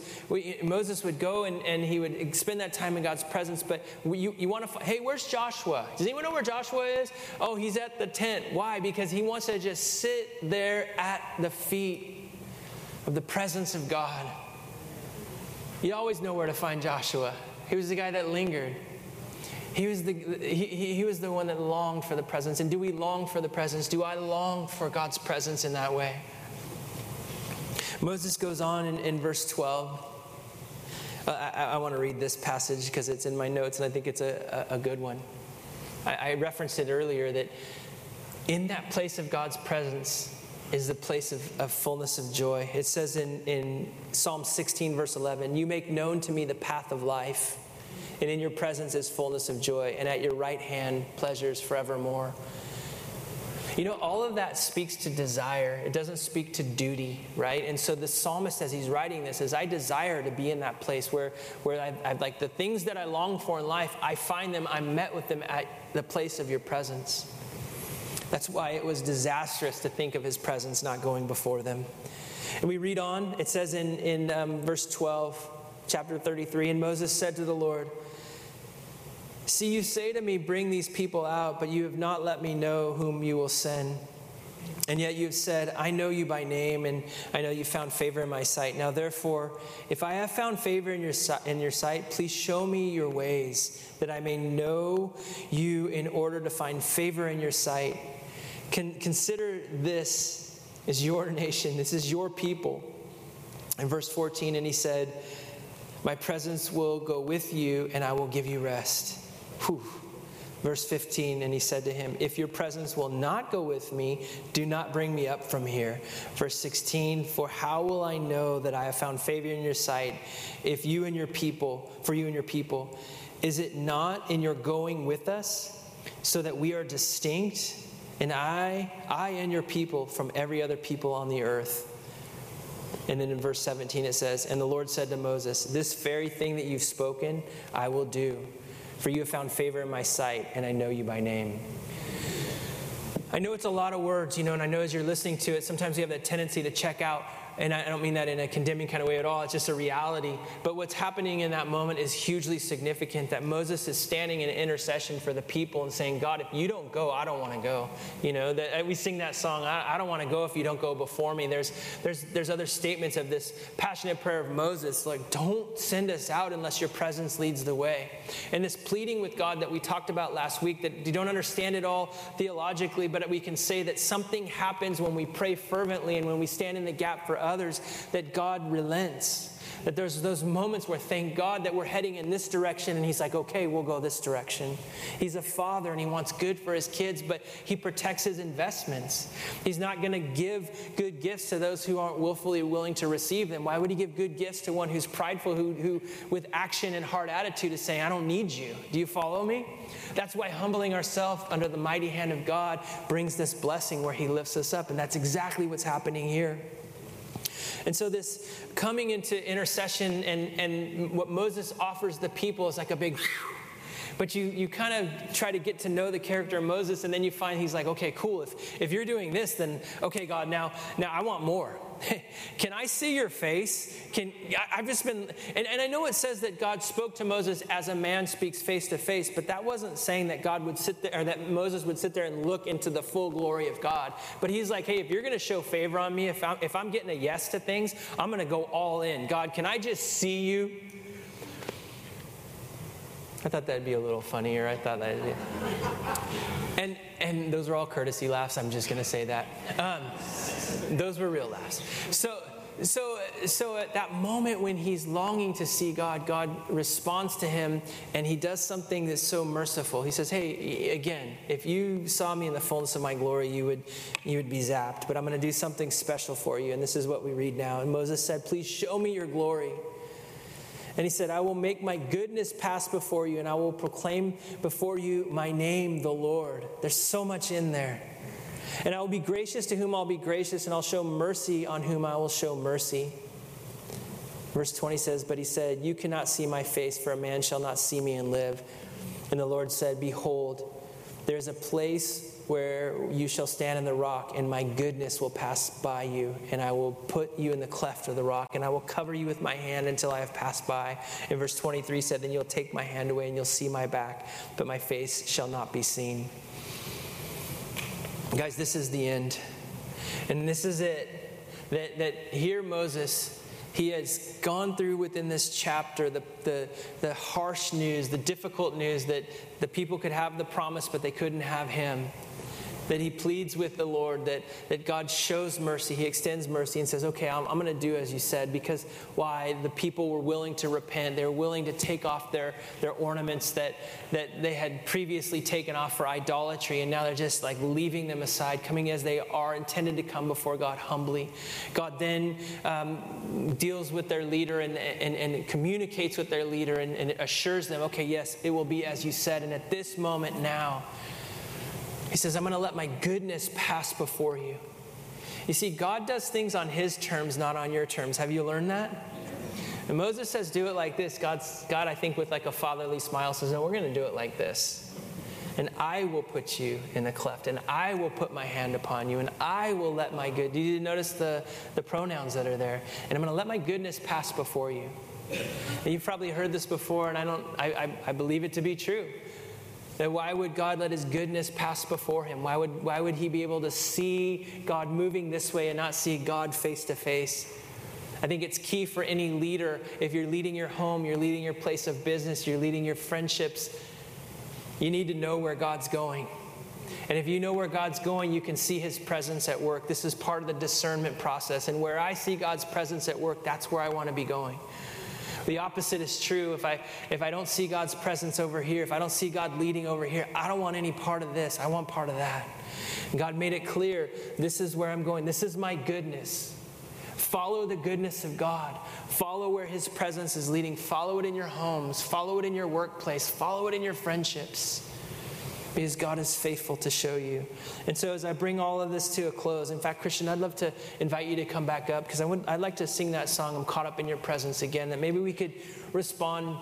Moses would go and, and he would spend that time in God's presence. But you, you want to, hey, where's Joshua? Does anyone know where Joshua is? Oh, he's at the tent. Why? Because he wants to just sit there at the feet of the presence of God. You always know where to find Joshua. He was the guy that lingered. He was, the, he, he was the one that longed for the presence. And do we long for the presence? Do I long for God's presence in that way? Moses goes on in, in verse 12. Uh, I, I want to read this passage because it's in my notes and I think it's a, a, a good one. I, I referenced it earlier that in that place of God's presence, is the place of, of, fullness of joy. It says in, in Psalm 16, verse 11, You make known to me the path of life and in your presence is fullness of joy, and at your right hand, pleasures forevermore. You know, all of that speaks to desire. It doesn't speak to duty, right? And so the psalmist, as he's writing this, says, I desire to be in that place where, where I, I like the things that I long for in life, I find them, I'm met with them at the place of your presence. That's why it was disastrous to think of his presence not going before them. And we read on, it says in, in um, verse 12, chapter 33, and Moses said to the Lord, See, you say to me, Bring these people out, but you have not let me know whom you will send. And yet you have said, I know you by name, and I know you found favor in my sight. Now, therefore, if I have found favor in your, in your sight, please show me your ways, that I may know you in order to find favor in your sight. Con- consider this is your nation, this is your people. In verse 14, and he said, My presence will go with you, and I will give you rest. Whew. Verse 15, and he said to him, If your presence will not go with me, do not bring me up from here. Verse 16, For how will I know that I have found favor in your sight if you and your people, for you and your people, is it not in your going with us? so that we are distinct, and I, I and your people from every other people on the earth. And then in verse 17 it says, And the Lord said to Moses, This very thing that you've spoken, I will do. For you have found favor in my sight, and I know you by name. I know it's a lot of words, you know, and I know as you're listening to it, sometimes you have that tendency to check out and I don't mean that in a condemning kind of way at all, it's just a reality. But what's happening in that moment is hugely significant that Moses is standing in intercession for the people and saying, God, if you don't go, I don't want to go. You know, that uh, we sing that song, I, I don't want to go if you don't go before me. There's, there's, there's other statements of this passionate prayer of Moses, like, don't send us out unless your presence leads the way. And this pleading with God that we talked about last week, that you don't understand it all theologically, but we can say that something happens when we pray fervently and when we stand in the gap for others that God relents. That there's those moments where, thank God, that we're heading in this direction, and He's like, okay, we'll go this direction. He's a father and He wants good for His kids, but He protects His investments. He's not going to give good gifts to those who aren't willfully willing to receive them. Why would He give good gifts to one who's prideful, who, who with action and hard attitude is saying, I don't need you? Do you follow me? That's why humbling ourselves under the mighty hand of God brings this blessing where He lifts us up, and that's exactly what's happening here. And so, this coming into intercession and, and what Moses offers the people is like a big but you, you kind of try to get to know the character of Moses, and then you find he's like, okay, cool. If, if you're doing this, then okay, God, now, now I want more. Can I see your face? Can I, have just been, and, and I know it says that God spoke to Moses as a man speaks face to face, but that wasn't saying that God would sit there, or that Moses would sit there and look into the full glory of God. But he's like, hey, if you're going to show favor on me, if I'm, if I'm getting a yes to things, I'm going to go all in. God, can I just see you? I thought that'd be a little funnier. I thought that'd be. And and those were all courtesy laughs. I'm just gonna say that. Um, those were real laughs. So so so at that moment when he's longing to see God, God responds to him, and he does something that's so merciful. He says, "Hey, again, if you saw me in the fullness of my glory, you would you would be zapped. But I'm going to do something special for you." And this is what we read now. And Moses said, "Please show me your glory." And he said, I will make my goodness pass before you, and I will proclaim before you my name, the Lord. There's so much in there. And I will be gracious to whom I'll be gracious, and I'll show mercy on whom I will show mercy. Verse 20 says, But he said, You cannot see my face, for a man shall not see me and live. And the Lord said, Behold, there's a place where you shall stand in the rock, and my goodness will pass by you, and I will put you in the cleft of the rock, and I will cover you with my hand until I have passed by. And verse 23 said, Then you'll take my hand away, and you'll see my back, but my face shall not be seen. Guys, this is the end. And this is it. That, that here Moses he has gone through within this chapter the, the, the, harsh news, the difficult news that the people could have the promise, but they couldn't have him that he pleads with the Lord, that, that God shows mercy. He extends mercy and says, Okay, I'm, I'm going to do as you said, because why? The people were willing to repent. They were willing to take off their, their ornaments that, that they had previously taken off for idolatry, and now they're just like leaving them aside, coming as they are, intended to come before God humbly. God then um, deals with their leader and, and, and communicates with their leader and, and assures them, Okay, yes, it will be as you said. And at this moment now, he says, I'm going to let my goodness pass before you. You see, God does things on his terms, not on your terms. Have you learned that? And Moses says, Do it like this. God's, God, I think, with like a fatherly smile, says, No, we're going to do it like this. And I will put you in the cleft, and I will put my hand upon you, and I will let my good. Do you notice the, the pronouns that are there? And I'm going to let my goodness pass before you. And you've probably heard this before, and I don't. I, I, I believe it to be true. That why would God let his goodness pass before him? Why would, why would he be able to see God moving this way and not see God face to face? I think it's key for any leader. If you're leading your home, you're leading your place of business, you're leading your friendships, you need to know where God's going. And if you know where God's going, you can see his presence at work. This is part of the discernment process. And where I see God's presence at work, that's where I want to be going. The opposite is true. If I, if I don't see God's presence over here, if I don't see God leading over here, I don't want any part of this. I want part of that. And God made it clear this is where I'm going. This is my goodness. Follow the goodness of God. Follow where His presence is leading. Follow it in your homes. Follow it in your workplace. Follow it in your friendships. Because God is faithful to show you. And so, as I bring all of this to a close, in fact, Christian, I'd love to invite you to come back up because I would, I'd like to sing that song, I'm Caught Up in Your Presence again, that maybe we could respond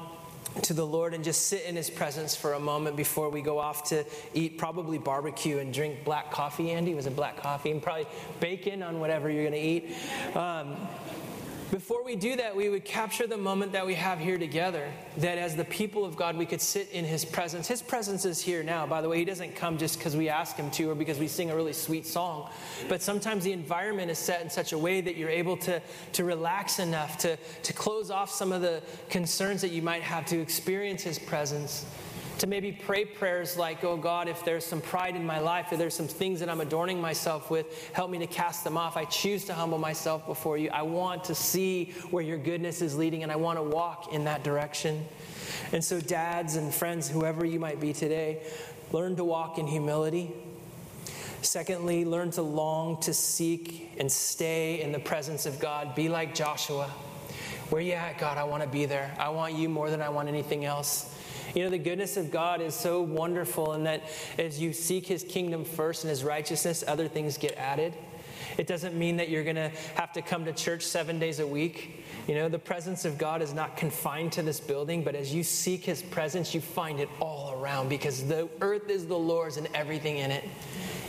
to the Lord and just sit in His presence for a moment before we go off to eat probably barbecue and drink black coffee. Andy was it black coffee and probably bacon on whatever you're going to eat. Um, before we do that, we would capture the moment that we have here together. That as the people of God, we could sit in His presence. His presence is here now. By the way, He doesn't come just because we ask Him to or because we sing a really sweet song. But sometimes the environment is set in such a way that you're able to, to relax enough to, to close off some of the concerns that you might have to experience His presence to maybe pray prayers like, Oh God, if there's some pride in my life, if there's some things that I'm adorning myself with, help me to cast them off. I choose to humble myself before you. I want to see where your goodness is leading, and I want to walk in that direction. And so, dads and friends, whoever you might be today, learn to walk in humility. Secondly, learn to long to seek and stay in the presence of God. Be like Joshua. Where you at, God? I want to be there. I want you more than I want anything else. You know, the goodness of God is so wonderful in that as you seek his kingdom first and his righteousness, other things get added. It doesn't mean that you're going to have to come to church seven days a week. You know, the presence of God is not confined to this building, but as you seek his presence, you find it all around because the earth is the Lord's and everything in it.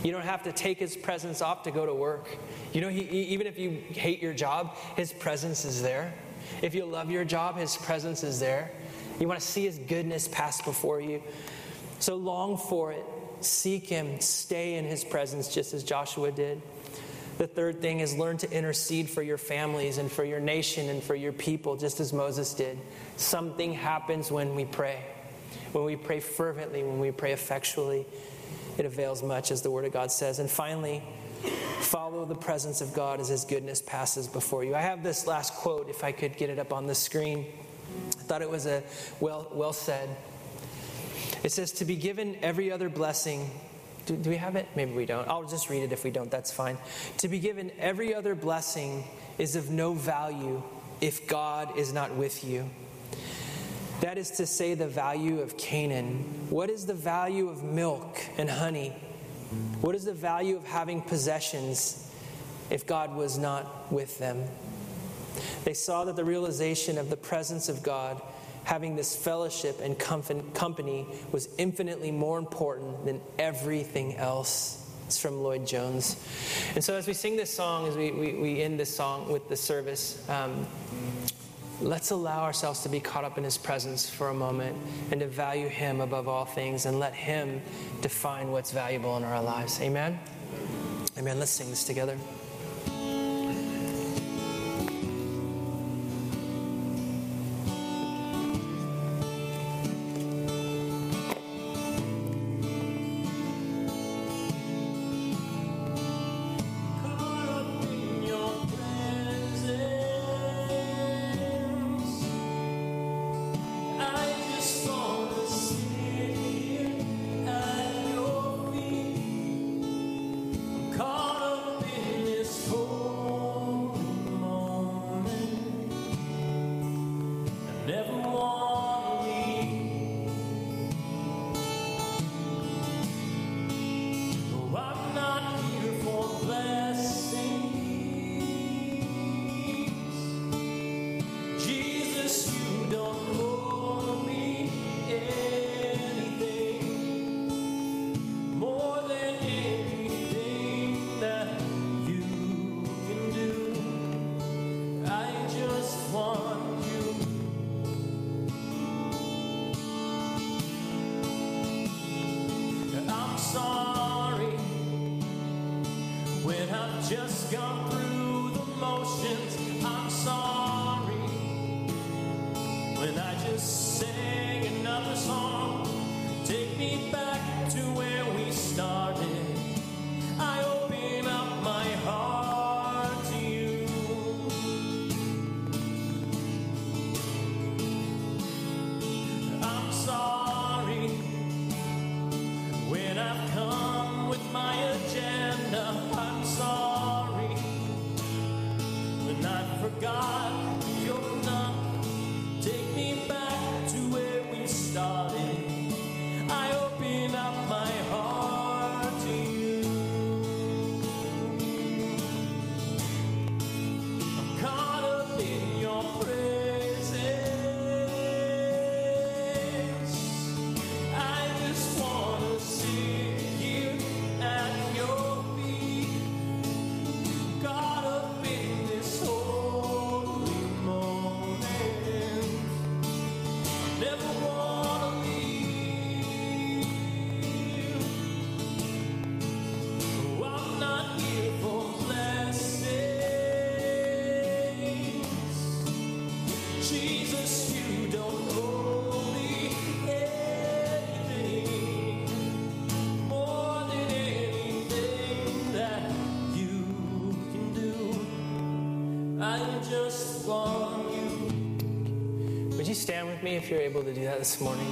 You don't have to take his presence off to go to work. You know, he, even if you hate your job, his presence is there. If you love your job, his presence is there. You want to see his goodness pass before you. So long for it. Seek him. Stay in his presence, just as Joshua did. The third thing is learn to intercede for your families and for your nation and for your people, just as Moses did. Something happens when we pray. When we pray fervently, when we pray effectually, it avails much, as the Word of God says. And finally, follow the presence of God as His goodness passes before you. I have this last quote, if I could get it up on the screen. Thought it was a well, well said. It says, To be given every other blessing. Do, do we have it? Maybe we don't. I'll just read it if we don't. That's fine. To be given every other blessing is of no value if God is not with you. That is to say, the value of Canaan. What is the value of milk and honey? What is the value of having possessions if God was not with them? They saw that the realization of the presence of God, having this fellowship and company, was infinitely more important than everything else. It's from Lloyd Jones. And so, as we sing this song, as we, we, we end this song with the service, um, let's allow ourselves to be caught up in His presence for a moment and to value Him above all things and let Him define what's valuable in our lives. Amen? Amen. Let's sing this together. You're able to do that this morning?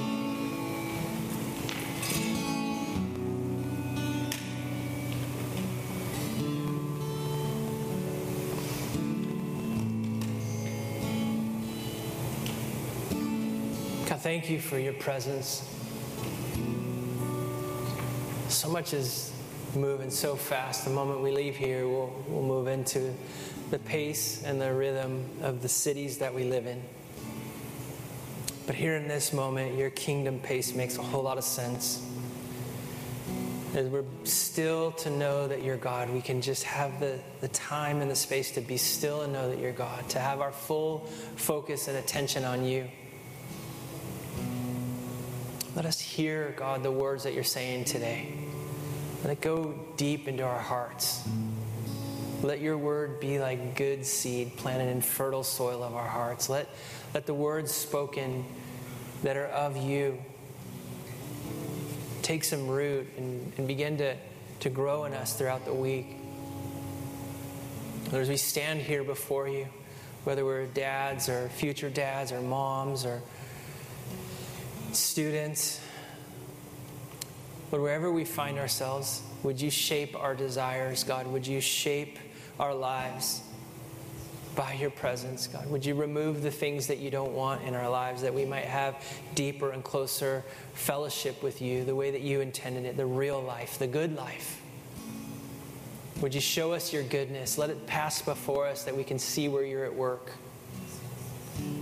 Thank you for your presence. So much is moving so fast. The moment we leave here, we'll, we'll move into the pace and the rhythm of the cities that we live in. But here in this moment, your kingdom pace makes a whole lot of sense. As we're still to know that you're God, we can just have the, the time and the space to be still and know that you're God, to have our full focus and attention on you. Let us hear, God, the words that you're saying today. Let it go deep into our hearts. Let your word be like good seed planted in fertile soil of our hearts. Let, let the words spoken that are of you take some root and, and begin to, to grow in us throughout the week. Lord, as we stand here before you, whether we're dads or future dads or moms or students, Lord, wherever we find ourselves, would you shape our desires, God? Would you shape our lives by your presence, God? Would you remove the things that you don't want in our lives that we might have deeper and closer fellowship with you, the way that you intended it, the real life, the good life? Would you show us your goodness? Let it pass before us that we can see where you're at work.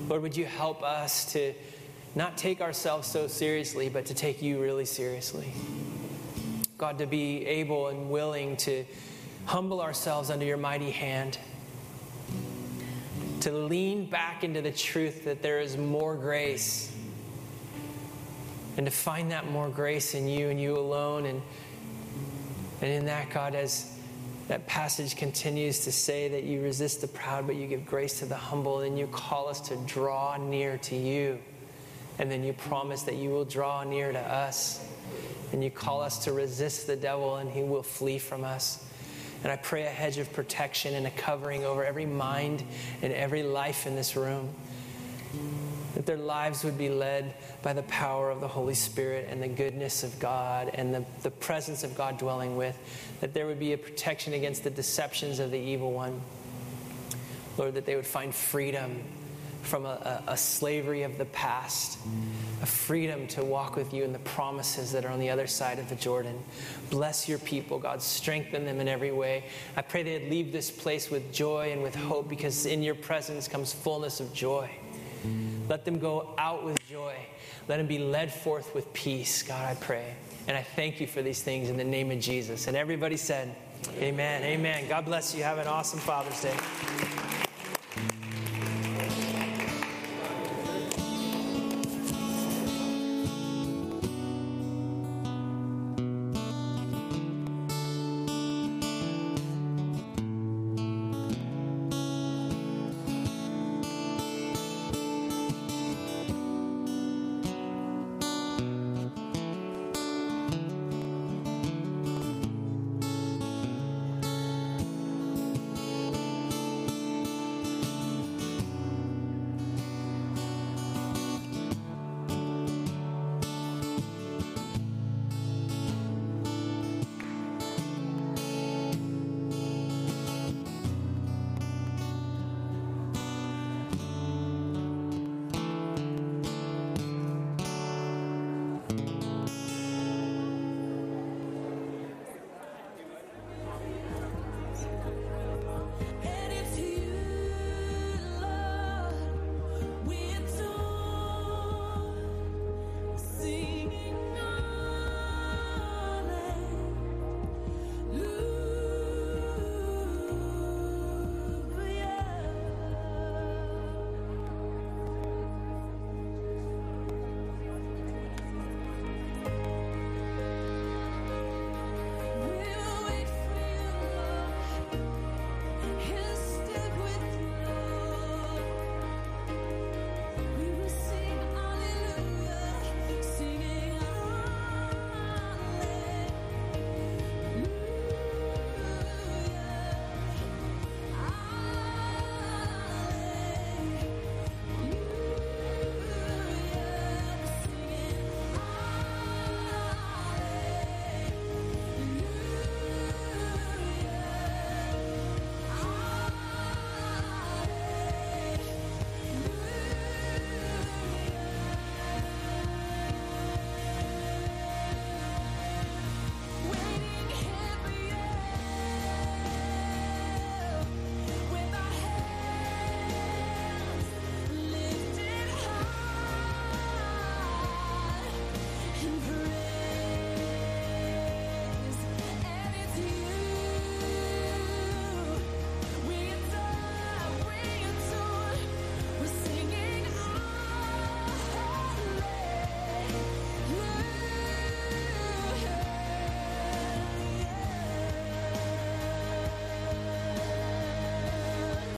Lord, would you help us to not take ourselves so seriously, but to take you really seriously? God, to be able and willing to humble ourselves under your mighty hand, to lean back into the truth that there is more grace, and to find that more grace in you and you alone. And, and in that, God, as that passage continues to say that you resist the proud, but you give grace to the humble, and you call us to draw near to you. And then you promise that you will draw near to us. And you call us to resist the devil, and he will flee from us. And I pray a hedge of protection and a covering over every mind and every life in this room. That their lives would be led by the power of the Holy Spirit and the goodness of God and the, the presence of God dwelling with. That there would be a protection against the deceptions of the evil one. Lord, that they would find freedom from a, a, slavery of the past, a freedom to walk with you in the promises that are on the other side of the Jordan. Bless your people, God. Strengthen them in every way. I pray they'd leave this place with joy and with hope because in your presence comes fullness of joy. Let them go out with joy. Let them be led forth with peace, God, I pray. And I thank you for these things in the name of Jesus. And everybody said, Amen. Amen. God bless you. Have an awesome Father's Day.